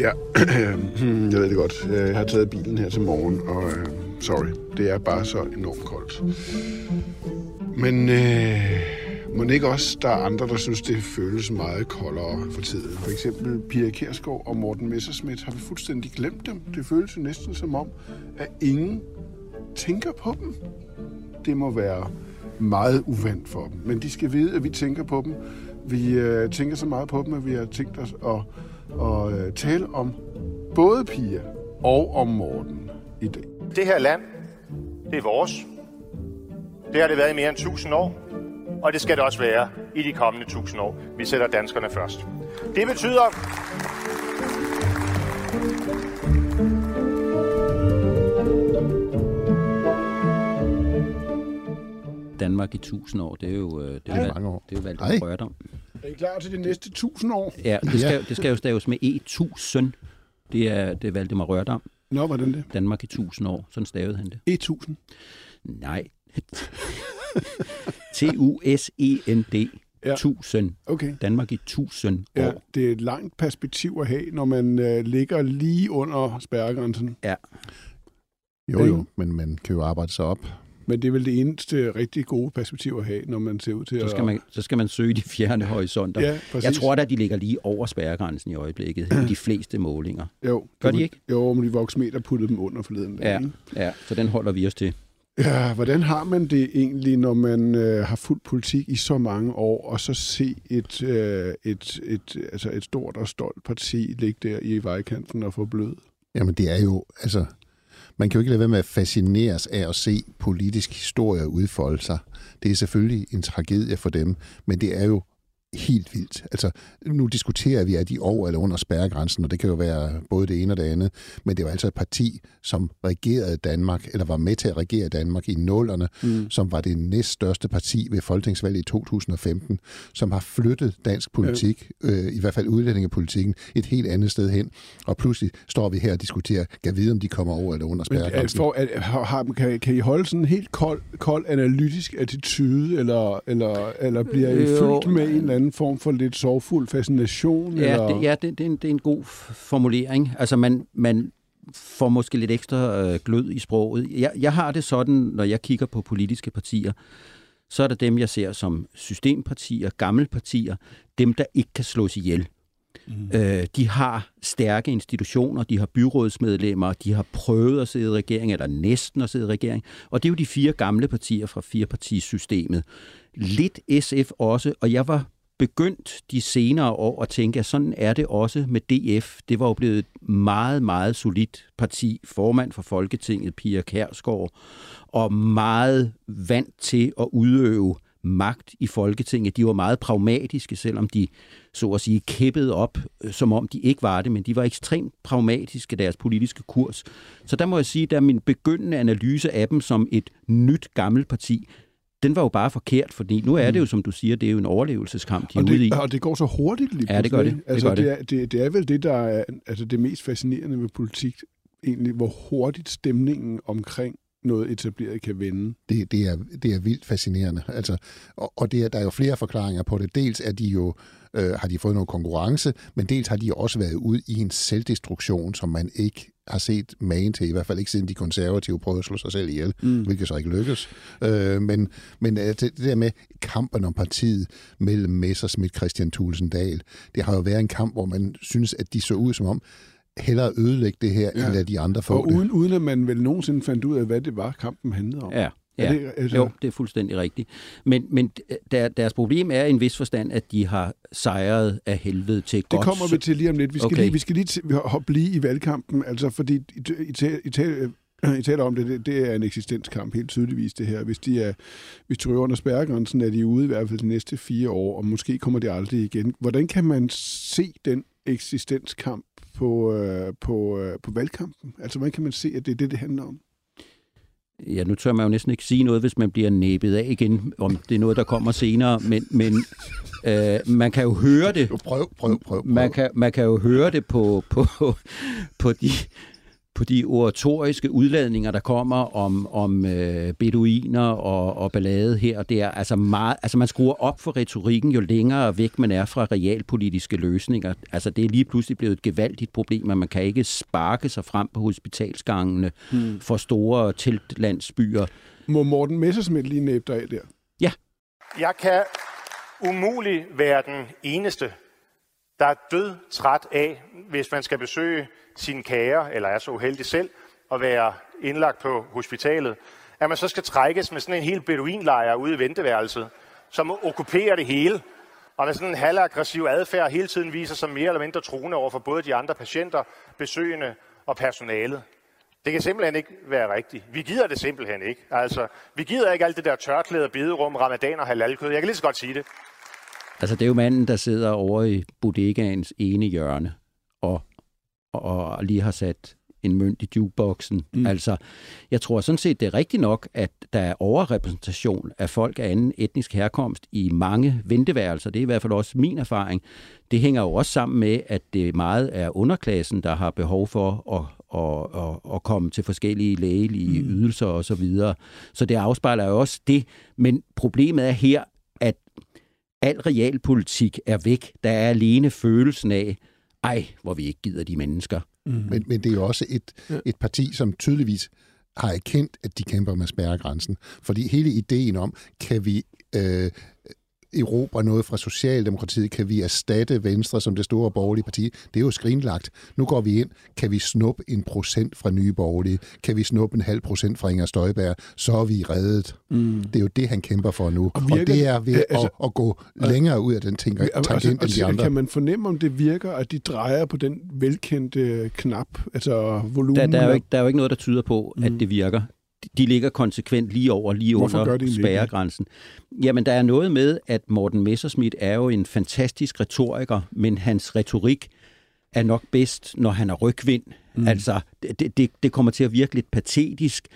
Ja, jeg ved det godt. Øh, jeg har taget bilen her til morgen, og uh, sorry, det er bare så enormt koldt. Men øh, må ikke også, der er andre, der synes, det føles meget koldere for tiden. For eksempel Pia Kersgaard og Morten Messerschmidt har vi fuldstændig glemt dem. Det føles jo næsten som om, at ingen tænker på dem. Det må være meget uvandt for dem. Men de skal vide, at vi tænker på dem. Vi øh, tænker så meget på dem, at vi har tænkt os at, at øh, tale om både Pia og om Morten i dag. Det her land, det er vores. Det har det været i mere end 1000 år, og det skal det også være i de kommende 1000 år. Vi sætter danskerne først. Det betyder, Danmark i 1000 år, det er jo, øh, det er Ja, jo, mange år. det er jo valgt Ej. Er I klar til de næste 1000 år? Ja, det skal, det skal jo staves med E1000. Det er, det er Valdemar Rørdam. Nå, hvordan det? Danmark i 1000 år. Sådan stavede han det. E1000. Nej. T-U-S-E-N-D. Ja. 1000. Okay. Danmark i 1000 år. Ja, det er et langt perspektiv at have, når man øh, ligger lige under spærregrænsen. Ja. Jo, jo, men man kan jo arbejde sig op. Men det er vel det eneste rigtig gode perspektiv at have, når man ser ud til Så at... skal, man, så skal man søge de fjerne horisonter. Ja, præcis. Jeg tror da, de ligger lige over spærregrænsen i øjeblikket i de fleste målinger. Jo, Gør det- de ikke? Jo, men de voksmeter puttede dem under forleden. dag, Ja, ikke? ja, så den holder vi os til. Ja, hvordan har man det egentlig, når man øh, har fulgt politik i så mange år, og så se et, øh, et, et, altså et stort og stolt parti ligge der i vejkanten og få blød? Jamen det er jo, altså, man kan jo ikke lade være med at fascineres af at se politisk historie udfolde sig. Det er selvfølgelig en tragedie for dem, men det er jo helt vildt. Altså, nu diskuterer vi, at de over eller under spærregrænsen, og det kan jo være både det ene og det andet, men det var altså et parti, som regerede Danmark, eller var med til at regere Danmark i nullerne, mm. som var det næststørste parti ved folketingsvalget i 2015, som har flyttet dansk politik, øh, i hvert fald udlændingepolitikken, et helt andet sted hen, og pludselig står vi her og diskuterer, kan vide, om de kommer over eller under Men er, spærregrænsen. for, er, har, har- kan, kan I holde sådan en helt kold, kold analytisk attitude, eller, eller, eller bliver I Jo. fyldt med en eller anden form for lidt sorgfuld fascination? Ja, eller? det, ja det, det, er en, det er en god formulering. Altså, man, man får måske lidt ekstra øh, glød i sproget. Jeg, jeg har det sådan, når jeg kigger på politiske partier, så er det dem, jeg ser som systempartier, gamle partier, dem, der ikke kan slås ihjel. Mm. Øh, de har stærke institutioner, de har byrådsmedlemmer, de har prøvet at sidde i regering, eller næsten at sidde i regering. Og det er jo de fire gamle partier fra firepartisystemet. Lidt SF også, og jeg var begyndt de senere år at tænke, at sådan er det også med DF. Det var jo blevet et meget, meget solidt parti. Formand for Folketinget, Pia Kærsgaard, og meget vant til at udøve magt i Folketinget. De var meget pragmatiske, selvom de så at sige kæppede op, øh, som om de ikke var det, men de var ekstremt pragmatiske deres politiske kurs. Så der må jeg sige, at min begyndende analyse af dem som et nyt gammelt parti, den var jo bare forkert, fordi nu er det jo, som du siger, det er jo en overlevelseskamp, de er Og ude i. og det går så hurtigt lige Ja, det gør det. Det Altså, gør det. det, er, det, det er vel det, der er altså det mest fascinerende ved politik, egentlig, hvor hurtigt stemningen omkring noget etableret kan vende. det, det, er, det er vildt fascinerende. Altså, og og det er, der er jo flere forklaringer på det. Dels er de jo, øh, har de fået noget konkurrence, men dels har de også været ude i en selvdestruktion, som man ikke har set magen til, i hvert fald ikke siden de konservative prøvede at slå sig selv ihjel, mm. hvilket så ikke lykkes. Øh, men men øh, det, det der med kampen om partiet mellem Messerschmidt Christian Thulesen Dahl, det har jo været en kamp, hvor man synes, at de så ud som om, hellere ødelægge det her, ja. end lade de andre få Og det. uden, uden at man vel nogensinde fandt ud af, hvad det var, kampen handlede om. Ja, Er ja. det- altså- jo, det er fuldstændig rigtigt. Men, men der, deres problem er i en vis forstand, at de har sejret af helvede til Det godt. kommer vi til lige om lidt. Vi skal Okay. lige, vi skal lige har- blive i valgkampen, altså fordi I, I, tal- I, tal- I taler om det, det, det er en eksistenskamp helt tydeligvis det her. Hvis de er, hvis de ryger under spærregrænsen, er de ude i hvert fald de næste fire år, og måske kommer de aldrig igen. Hvordan kan man se den eksistenskamp på, øh, på, øh, på valgkampen? Altså, hvordan kan man se, at det er det, det handler om? Ja, nu tør man jo næsten ikke sige noget, hvis man bliver næbet af igen, om det er noget, der kommer senere, men, men øh, man kan jo høre det. Prøv, prøv, prøv. prøv. Man kan, man kan jo høre det på, på, på, de, på de oratoriske udladninger, der kommer om, om øh, beduiner og, og ballade her og der. Altså, meget, altså man skruer op for retorikken, jo længere væk man er fra realpolitiske løsninger. Altså det er lige pludselig blevet et gevaldigt problem, at man kan ikke sparke sig frem på hospitalsgangene hmm. for store teltlandsbyer. Må Morten Messersmith lige næbe dig af der? Ja. Jeg kan umuligt være den eneste, der er død træt af, hvis man skal besøge sine kære, eller er så uheldig selv, at være indlagt på hospitalet, at man så skal trækkes med sådan en helt beduinlejr ude i venteværelset, som okkuperer det hele, og med sådan en halvaggressiv adfærd hele tiden viser sig mere eller mindre truende over for både de andre patienter, besøgende og personalet. Det kan simpelthen ikke være rigtigt. Vi gider det simpelthen ikke. Altså, vi gider ikke alt det der tørklæde, bederum, ramadan og halalkød. Jeg kan lige så godt sige det. Altså, det er jo manden, der sidder over i bodegaens ene hjørne og, og lige har sat en mønt i jukeboxen. Mm. Altså, jeg tror sådan set, det er rigtigt nok, at der er overrepræsentation af folk af anden etnisk herkomst i mange venteværelser. Det er i hvert fald også min erfaring. Det hænger jo også sammen med, at det meget er underklassen, der har behov for at, at, at, at komme til forskellige lægelige mm. ydelser osv. Så, videre. så det afspejler jo også det. Men problemet er her, al realpolitik er væk. Der er alene følelsen af, ej, hvor vi ikke gider de mennesker. Mm. Men, men det er jo også et, et parti, som tydeligvis har erkendt, at de kæmper med spærregrænsen. Fordi hele ideen om, kan vi øh, erobre noget fra Socialdemokratiet? Kan vi erstatte Venstre som det store borgerlige parti? Det er jo skrinlagt. Nu går vi ind. Kan vi snuppe en procent fra Nye Borgerlige? Kan vi snuppe en halv procent fra Inger Støjberg? Så er vi reddet. Mm. Det er jo det, han kæmper for nu. Og, virker, og det er ved altså, at, at gå længere ud af den ting, altså, tangent altså, end de andre. Kan man fornemme, om det virker, at de drejer på den velkendte knap, altså volumen? Der, der, er, jo ikke, der er jo ikke noget, der tyder på, mm. at det virker de ligger konsekvent lige over, lige Hvorfor under spærregrænsen. Jamen, der er noget med, at Morten Messerschmidt er jo en fantastisk retoriker, men hans retorik er nok bedst, når han er rygvind. Mm. Altså, det, det, det kommer til at virke lidt patetisk.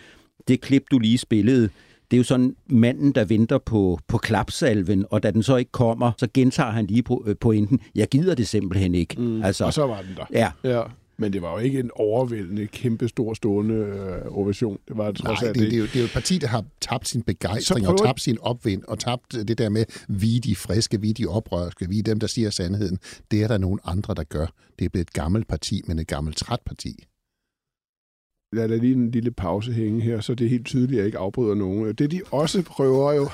Det klip, du lige spillede, det er jo sådan manden, der venter på, på klapsalven, og da den så ikke kommer, så gentager han lige på, øh, pointen, jeg gider det simpelthen ikke. Mm. Altså, og så var den der. Ja. ja. Men det var jo ikke en overvældende, kæmpe stor stående øh, ovation. Det var trods Nej, det, det, er jo, det er jo et parti, der har tabt sin begejstring og tabt sin opvind og tabt det der med, vi de friske, vi de oprørske, vi dem, der siger sandheden. Det er der nogle andre, der gør. Det er blevet et gammelt parti, men et gammelt træt parti. Lad da lige en lille pause hænge her, så det er helt tydeligt, at jeg ikke afbryder nogen. Det de også prøver jo,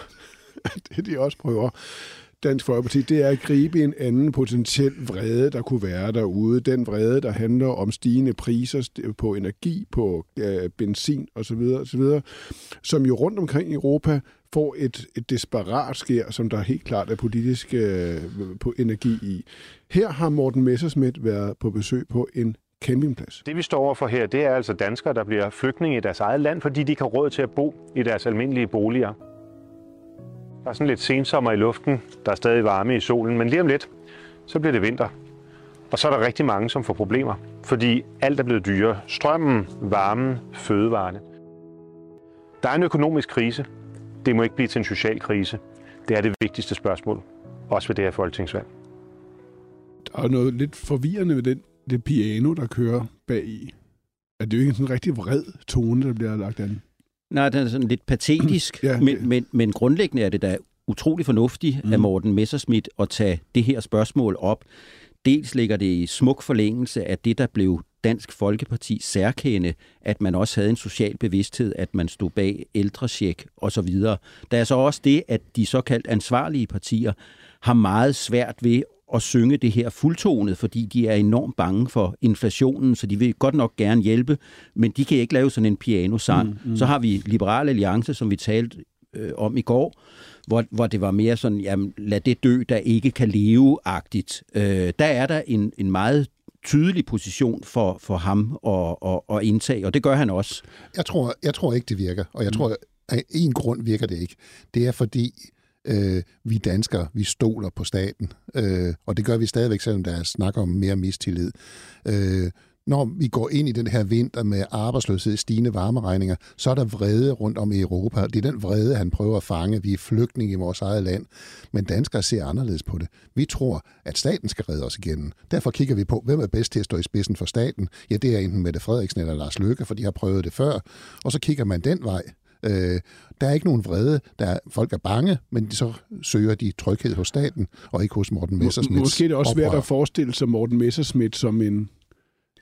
det de også prøver, Dansk Folkeparti, det er at gribe en anden potentiel vrede, der kunne være derude. Den vrede, der handler om stigende priser på energi, på øh, benzin osv., osv., som jo rundt omkring i Europa får et, et desperat skær, som der helt klart er politisk øh, på energi i. Her har Morten Messersmith været på besøg på en campingplads. Det vi står overfor her, det er altså danskere, der bliver flygtninge i deres eget land, fordi de ikke har råd til at bo i deres almindelige boliger. Der er sådan lidt sensommer i luften, der er stadig varme i solen, men lige om lidt, så bliver det vinter. Og så er der rigtig mange, som får problemer, fordi alt er blevet dyrere. Strømmen, varmen, fødevarene. Der er en økonomisk krise. Det må ikke blive til en social krise. Det er det vigtigste spørgsmål, også ved det her folketingsvalg. Der er noget lidt forvirrende ved den, det piano, der kører bag i. Er det jo ikke en sådan rigtig vred tone, der bliver lagt an? Nej, den er sådan lidt patetisk, ja, men, men, men grundlæggende er det da utrolig fornuftigt mm. af Morten Messerschmidt at tage det her spørgsmål op. Dels ligger det i smuk forlængelse af det, der blev Dansk Folkeparti særkende, at man også havde en social bevidsthed, at man stod bag ældresjek osv. Der er så også det, at de såkaldt ansvarlige partier har meget svært ved at synge det her fuldtonet, fordi de er enormt bange for inflationen, så de vil godt nok gerne hjælpe, men de kan ikke lave sådan en pianosang. Mm, mm. Så har vi Liberal Alliance, som vi talte øh, om i går, hvor, hvor det var mere sådan, jamen lad det dø, der ikke kan leve-agtigt. Øh, der er der en, en meget tydelig position for, for ham at, at, at indtage, og det gør han også. Jeg tror, jeg tror ikke, det virker, og jeg mm. tror, at en grund virker det ikke. Det er fordi, øh, vi danskere, vi stoler på staten, øh, og det gør vi stadigvæk, selvom der er snak om mere mistillid. Øh, når vi går ind i den her vinter med arbejdsløshed, stigende varmeregninger, så er der vrede rundt om i Europa. Det er den vrede, han prøver at fange. Vi er flygtninge i vores eget land. Men danskere ser anderledes på det. Vi tror, at staten skal redde os igennem. Derfor kigger vi på, hvem er bedst til at stå i spidsen for staten. Ja, det er enten Mette Frederiksen eller Lars Løkke, for de har prøvet det før. Og så kigger man den vej. Øh, der er ikke nogen vrede. Der er, folk er bange, men så søger de tryghed hos staten, og ikke hos Morten Messersmith. Måske er det også svært at forestille sig Morten Messersmith som en,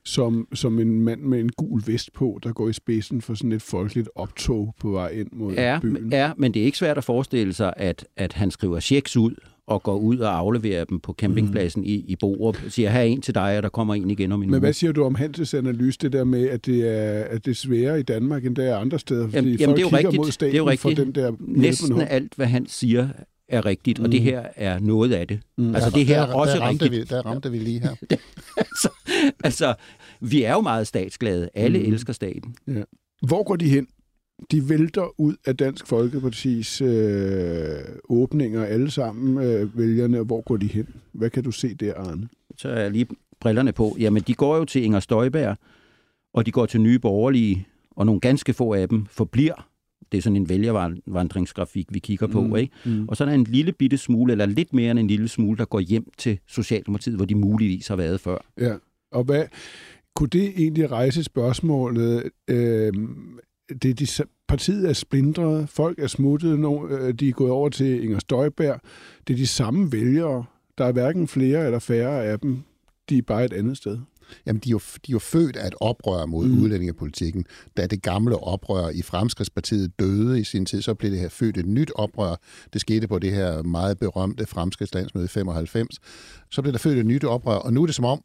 som, som en mand med en gul vest på, der går i spidsen for sådan et folkeligt optog på vej ind mod ja, byen. Ja, men det er ikke svært at forestille sig, at, at han skriver checks ud og går ud og afleverer dem på campingpladsen mm. i, i Borup. Siger, her er en til dig, og der kommer en igen om en Men uge. hvad siger du om Hanses analyse, det der med, at det er, at det er sværere i Danmark, end det er andre steder? Fordi jamen, jamen, det er jo rigtigt. mod staten det er jo rigtigt. for den der Næsten alt, hvad han siger, er rigtigt, mm. og det her er noget af det. Mm. Altså det her er også der ramte rigtigt. Vi, der ramte vi lige her. altså, altså, vi er jo meget statsglade. Alle mm. elsker staten. Ja. Hvor går de hen? De vælter ud af Dansk Folkepartis øh, åbninger alle sammen, øh, vælgerne. Hvor går de hen? Hvad kan du se der, Arne? Så er jeg lige brillerne på. Jamen, de går jo til Inger Støjberg, og de går til Nye Borgerlige, og nogle ganske få af dem forbliver. Det er sådan en vælgervandringsgrafik, vi kigger på. Mm, Ikke? mm. Og så er der en lille bitte smule, eller lidt mere end en lille smule, der går hjem til Socialdemokratiet, hvor de muligvis har været før. Ja, og hvad, kunne det egentlig rejse spørgsmålet, øh, det de, partiet er splindret, folk er smuttet, øh, de er gået over til Inger Støjberg, det er de samme vælgere, der er hverken flere eller færre af dem, de er bare et andet sted. Jamen, de er jo, de er jo født af et oprør mod mm. udlændingepolitikken. Da det gamle oprør i Fremskridspartiet døde i sin tid, så blev det her født et nyt oprør. Det skete på det her meget berømte Fremskridslandsmøde i 95. Så blev der født et nyt oprør, og nu er det som om,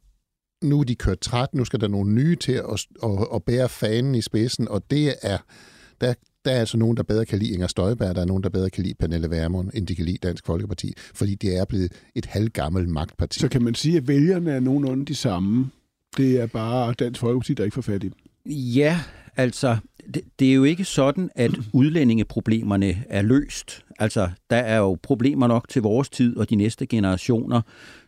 nu er de kørt træt, nu skal der nogle nye til at, at, at bære fanen i spidsen, og det er, der, der er altså nogen, der bedre kan lide Inger Støjberg, der er nogen, der bedre kan lide Pernille Vermund, end de kan lide Dansk Folkeparti, fordi det er blevet et halvgammelt magtparti. Så kan man sige, at vælgerne er nogenlunde de samme. Det er bare Dansk Folkeparti, der ikke får fat i dem. Ja, altså, det, det er jo ikke sådan, at udlændingeproblemerne er løst. Altså, der er jo problemer nok til vores tid og de næste generationer,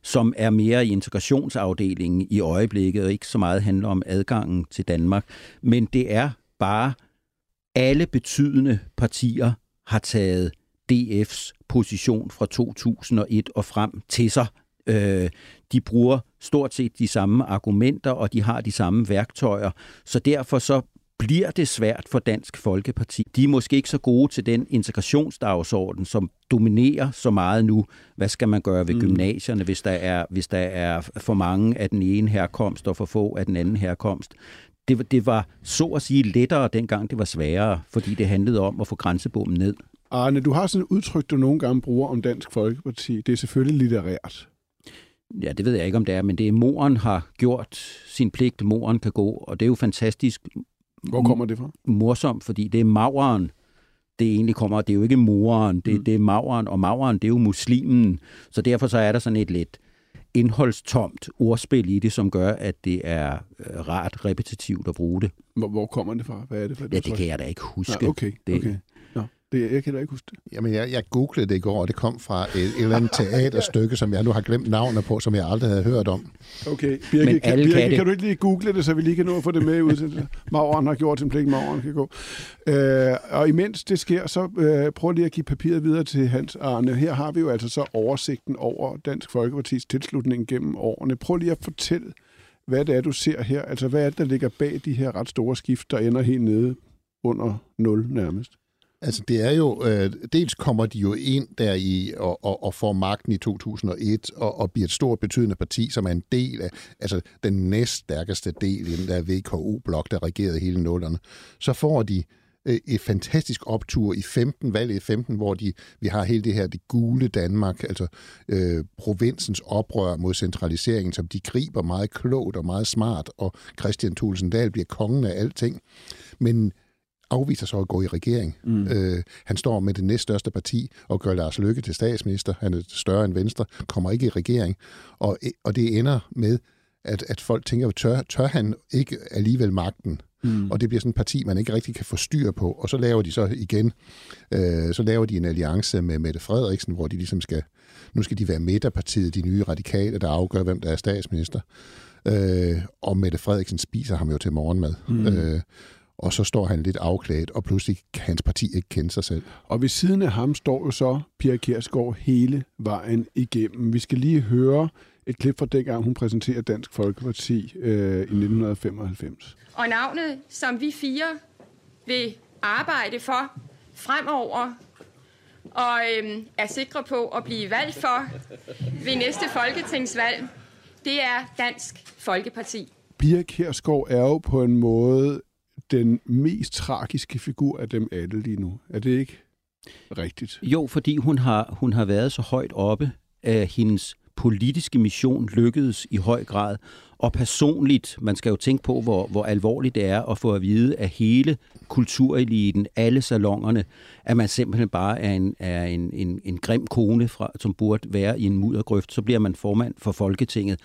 som er mere i integrationsafdelingen i øjeblikket, og ikke så meget handler om adgangen til Danmark. Men det er bare, alle betydende partier har taget DF's position fra 2001 og frem til sig. Øh, de bruger stort set de samme argumenter, og de har de samme værktøjer. Så derfor så bliver det svært for Dansk Folkeparti. De er måske ikke så gode til den integrationsdagsorden, som dominerer så meget nu. Hvad skal man gøre ved mm. gymnasierne, hvis der, er, hvis der er for mange af den ene herkomst og for få af den anden herkomst? Det, det var så at sige lettere dengang det var sværere, fordi det handlede om at få grænsebommen ned. Arne, du har sådan et udtryk, du nogle gange bruger om Dansk Folkeparti. Det er selvfølgelig litterært. Ja, det ved jeg ikke, om det er, men det er, moren har gjort sin pligt, moren kan gå, og det er jo fantastisk Hvor kommer det fra? morsomt, fordi det er mauren, det egentlig kommer, det er jo ikke moren, det, Mm. det er mauren, og mauren, det er jo muslimen, så derfor så er der sådan et lidt indholdstomt ordspil i det, som gør, at det er øh, rart repetitivt at bruge det. Hvor, hvor kommer det fra? Hvad er det for Ja, det kan jeg da ikke huske. Nej, okay, Det- okay. Nå, det, jeg kan da ikke huske det. Jamen, jeg, jeg googlede det i går, og det kom fra et, et eller andet teaterstykke, som jeg nu har glemt navnet på, som jeg aldrig havde hørt om. Okay, Birke, Men kan, Birke, kan kan du ikke lige google det, så vi lige kan nå at få det med ud til Mauren har gjort sin pligt, Mauren kan gå. Øh, og imens det sker, så øh, prøv lige at give papiret videre til Hans Arne. Her har vi jo altså så oversigten over Dansk Folkepartis tilslutning gennem årene. Prøv lige at fortælle, hvad det er, du ser her. Altså, hvad er det, der ligger bag de her ret store skift, der ender helt nede under 0 nærmest? Altså, det er jo, øh, dels kommer de jo ind der i og, og, og får magten i 2001 og, og bliver et stort betydende parti, som er en del af, altså den næststærkeste del i den der VKO-blok, der regerede hele nullerne. Så får de øh, et fantastisk optur i 15, valget i 15, hvor de, vi har hele det her, det gule Danmark, altså øh, provinsens oprør mod centraliseringen, som de griber meget klogt og meget smart, og Christian Thulesen Dahl bliver kongen af alting. Men afviser så at gå i regering. Mm. Øh, han står med det næststørste parti og gør Lars Løkke til statsminister. Han er større end Venstre, kommer ikke i regering. Og, og det ender med, at, at folk tænker, tør, tør han ikke alligevel magten? Mm. Og det bliver sådan et parti, man ikke rigtig kan få styr på. Og så laver de så igen, øh, så laver de en alliance med Mette Frederiksen, hvor de ligesom skal, nu skal de være midterpartiet, de nye radikale, der afgør, hvem der er statsminister. Øh, og Mette Frederiksen spiser ham jo til morgenmad. Mm. Øh, og så står han lidt afklædt, og pludselig kan hans parti ikke kende sig selv. Og ved siden af ham står jo så Pia Kjærsgaard hele vejen igennem. Vi skal lige høre et klip fra dengang, hun præsenterer Dansk Folkeparti øh, i 1995. Og navnet, som vi fire vil arbejde for fremover, og øhm, er sikre på at blive valgt for ved næste folketingsvalg, det er Dansk Folkeparti. Pia Kjærsgaard er jo på en måde den mest tragiske figur af dem alle lige nu. Er det ikke rigtigt? Jo, fordi hun har, hun har været så højt oppe af hendes politiske mission lykkedes i høj grad. Og personligt, man skal jo tænke på, hvor, hvor alvorligt det er at få at vide af hele kultureliten, alle salongerne, at man simpelthen bare er en, er en, en, en grim kone, fra, som burde være i en muddergrøft. Så bliver man formand for Folketinget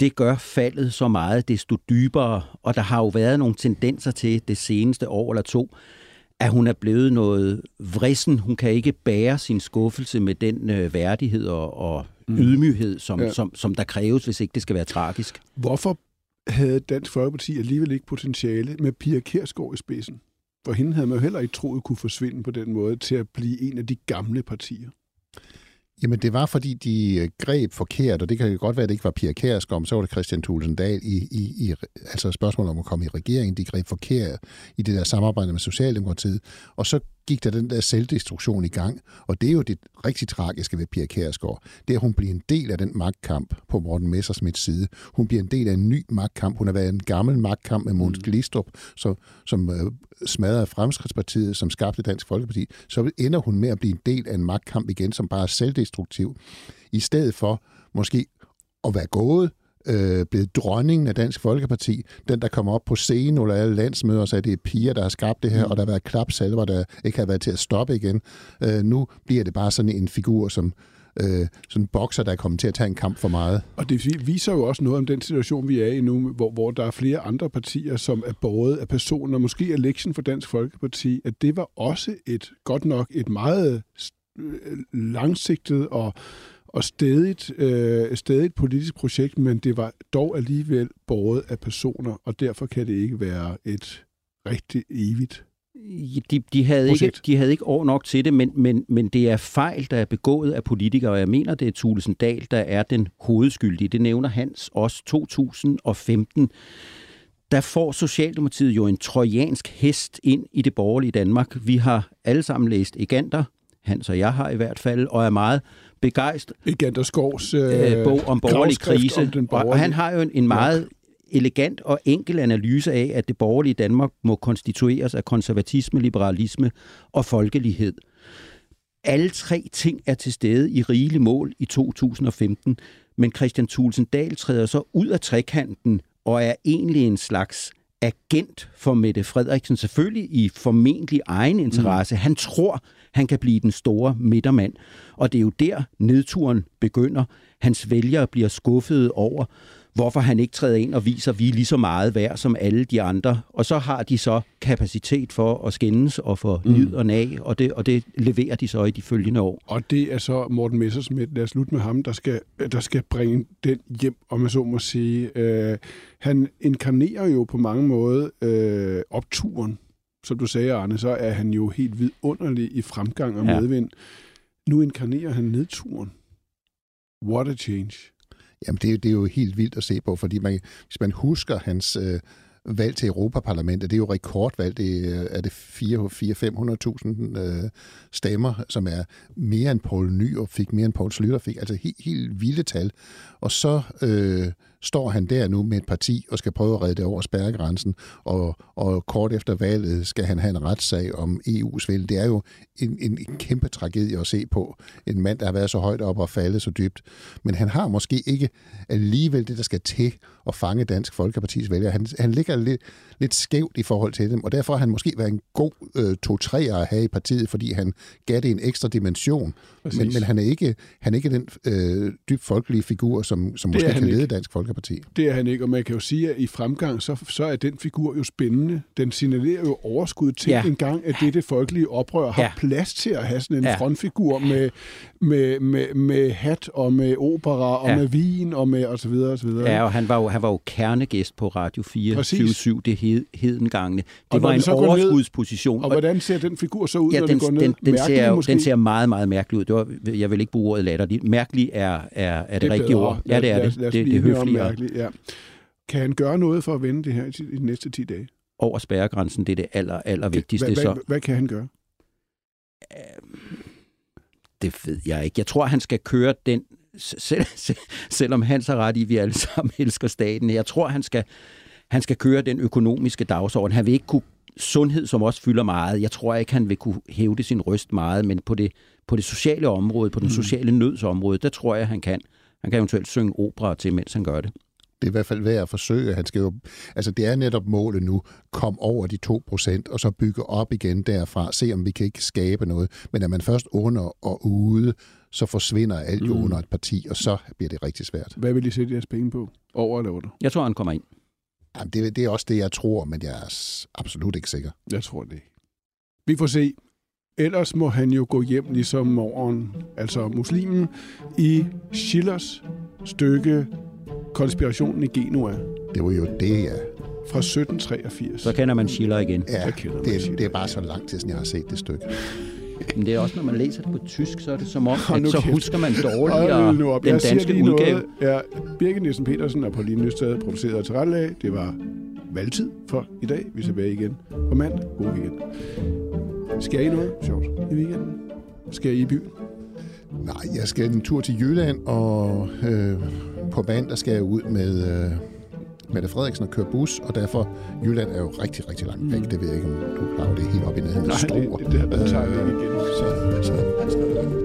det gør faldet så meget, desto dybere. Og der har jo været nogle tendenser til det seneste år eller to, at hun er blevet noget vrissen. Hun kan ikke bære sin skuffelse med den øh, værdighed og, og mm. ydmyghed, som, ja. som, som der kræves, hvis ikke det skal være tragisk. Hvorfor havde Dansk Folkeparti alligevel ikke potentiale med Pia Kærsgaard i spidsen? For hende havde man jo heller ikke troet kunne forsvinde på den måde til at blive en af de gamle partier. Jamen, det var, fordi de øh, greb forkert, og det kan godt være, at det ikke var Pia Kærsgaard, men så var det Christian Thulesen Dahl i, i, i altså spørgsmålet om at komme i regeringen. De greb forkert i det der samarbejde med Socialdemokratiet, og så gik der den der selvdestruktion i gang. Og det er jo det rigtig tragiske ved Pia Kærsgaard. Det er, at hun bliver en del af den magtkamp på Morten Messersmiths side. Hun bliver en del af en ny magtkamp. Hun har været en gammel magtkamp med Måns mm. Glistrup, som, som øh, smadrede Fremskridspartiet, som skabte Dansk Folkeparti. Så ender hun med at blive en del af en magtkamp igen, som bare er selvdestruktiv. I stedet for måske at være gået, øh, blevet dronningen af Dansk Folkeparti, den der kommer op på scenen under alle landsmøder og sagde, at det er piger, der har skabt det her, mm. og der har været klapsalver, der ikke har været til at stoppe igen. Øh, nu bliver det bare sådan en figur, som øh, sådan en bokser, der er kommet til at tage en kamp for meget. Og det viser jo også noget om den situation, vi er i nu, hvor, hvor der er flere andre partier, som er båret af personer. Måske er lektion for Dansk Folkeparti, at det var også et, godt nok et meget øh, langsigtet og og stedigt, øh, stedigt politisk projekt, men det var dog alligevel båret af personer, og derfor kan det ikke være et rigtig evigt de, de, havde ikke, de havde ikke år nok til det, men, men, men det er fejl, der er begået af politikere, og jeg mener, det er Thulesen Dahl, der er den hovedskyldige. Det nævner Hans også 2015. Der får Socialdemokratiet jo en trojansk hest ind i det borgerlige Danmark. Vi har alle sammen læst Egander, Hans og jeg har i hvert fald, og er meget begejstret. Egander Skovs øh, øh, bog om borgerlig krise. Om den borgerlige. Og, og han har jo en, en meget elegant og enkel analyse af, at det borgerlige Danmark må konstitueres af konservatisme, liberalisme og folkelighed. Alle tre ting er til stede i rigelig mål i 2015, men Christian Thulsen Dahl træder så ud af trekanten og er egentlig en slags agent for Mette Frederiksen, selvfølgelig i formentlig egen interesse. Mm. Han tror, han kan blive den store midtermand. Og det er jo der, nedturen begynder. Hans vælgere bliver skuffede over, hvorfor han ikke træder ind og viser, at vi er lige så meget værd som alle de andre. Og så har de så kapacitet for at skændes og få mm. lyd og nag, og det, og det leverer de så i de følgende år. Og det er så Morten Messersmith, lad os slutte med ham, der skal, der skal bringe den hjem, om man så må sige. Øh, han inkarnerer jo på mange måder øh, opturen. Som du sagde, Arne, så er han jo helt vidunderlig i fremgang og medvind. Ja. Nu inkarnerer han nedturen. What a change. Jamen, det, det er jo helt vildt at se på, fordi man, hvis man husker hans øh, valg til Europaparlamentet, det er jo rekordvalg, det øh, er det 400-500.000 øh, stemmer, som er mere end Poul Ny og fik mere end Poul Slytter fik, altså helt, helt vilde tal. Og så øh, står han der nu med et parti og skal prøve at redde det over spærregrænsen, og, og kort efter valget skal han have en retssag om EU's vælge. Det er jo en, en, en kæmpe tragedie at se på. En mand, der har været så højt op og faldet så dybt. Men han har måske ikke alligevel det, der skal til at fange Dansk Folkepartis vælger. Han, han ligger lidt, lidt skævt i forhold til dem, og derfor har han måske været en god øh, to-træer at have i partiet, fordi han gav det en ekstra dimension. Men, men han er ikke, han er ikke den øh, dybt folkelige figur, som, som måske kan lede ikke. Dansk Folkeparti. Det er han ikke, og man kan jo sige, at i fremgang, så, så er den figur jo spændende. Den signalerer jo overskud til ja. en gang, at det, det folkelige oprør har ja. plads til at have sådan en ja. frontfigur med, med, med, med hat og med opera og ja. med vin og med og så videre og så videre. Ja, og han var jo, han var jo kernegæst på Radio 4 7 det hed, hedengangene. Det var en overskudsposition. Ned, og hvordan ser den figur så ud, ja, når den, det går ned? Den, den, ser, den ser meget, meget mærkelig ud. Det var, jeg vil ikke bruge ordet latterligt. Mærkelig er, er, er det, det rigtige ord. Ja, det er det. Lad, det, det, det høflige. Ja. Kan han gøre noget for at vende det her i de næste 10 dage? Over spærregrænsen, det er det aller, aller vigtigste. Hvad, hvad, hvad kan han gøre? Det ved jeg ikke. Jeg tror, han skal køre den, selv, selv, selvom han så ret i, at vi alle sammen elsker staten. Jeg tror, han skal, han skal køre den økonomiske dagsorden. Han vil ikke kunne sundhed, som også fylder meget. Jeg tror ikke, han vil kunne hæve det sin røst meget, men på det, på det sociale område, på den mm. sociale nødsområde, der tror jeg, han kan. Han kan eventuelt synge opera til, mens han gør det. Det er i hvert fald værd at forsøge. Han skal jo, altså det er netop målet nu, kom over de 2 procent, og så bygge op igen derfra, se om vi kan ikke skabe noget. Men er man først under og ude, så forsvinder alt jo mm. under et parti, og så bliver det rigtig svært. Hvad vil I sætte jeres penge på? Over eller under? Jeg tror, han kommer ind. Jamen, det, det er også det, jeg tror, men jeg er absolut ikke sikker. Jeg tror det ikke. Vi får se. Ellers må han jo gå hjem ligesom morgen, altså muslimen, i Schillers stykke Konspirationen i Genua. Det var jo det, ja. Fra 1783. Så kender man Schiller igen. Ja, det, Schiller. det er bare så lang tid, siden jeg har set det stykke. Men det er også, når man læser det på tysk, så er det som om, at så husker man dårligere nu op. den danske udgave. Noget. Ja, Birgit Nielsen Petersen er på lige Nysted produceret og tilrettelag. Det var valgtid for i dag. Vi er tilbage igen på mandag. God weekend. Skal I noget sjovt i weekenden? Skal I i byen? Nej, jeg skal en tur til Jylland, og øh, på mandag skal jeg ud med øh, Mette Frederiksen og køre bus, og derfor Jylland er jo rigtig, rigtig langt væk. Mm. Det ved jeg ikke, om du er klar Det helt op i nærheden af Struer. Det, det, det har været øh, igen. Så, så, så,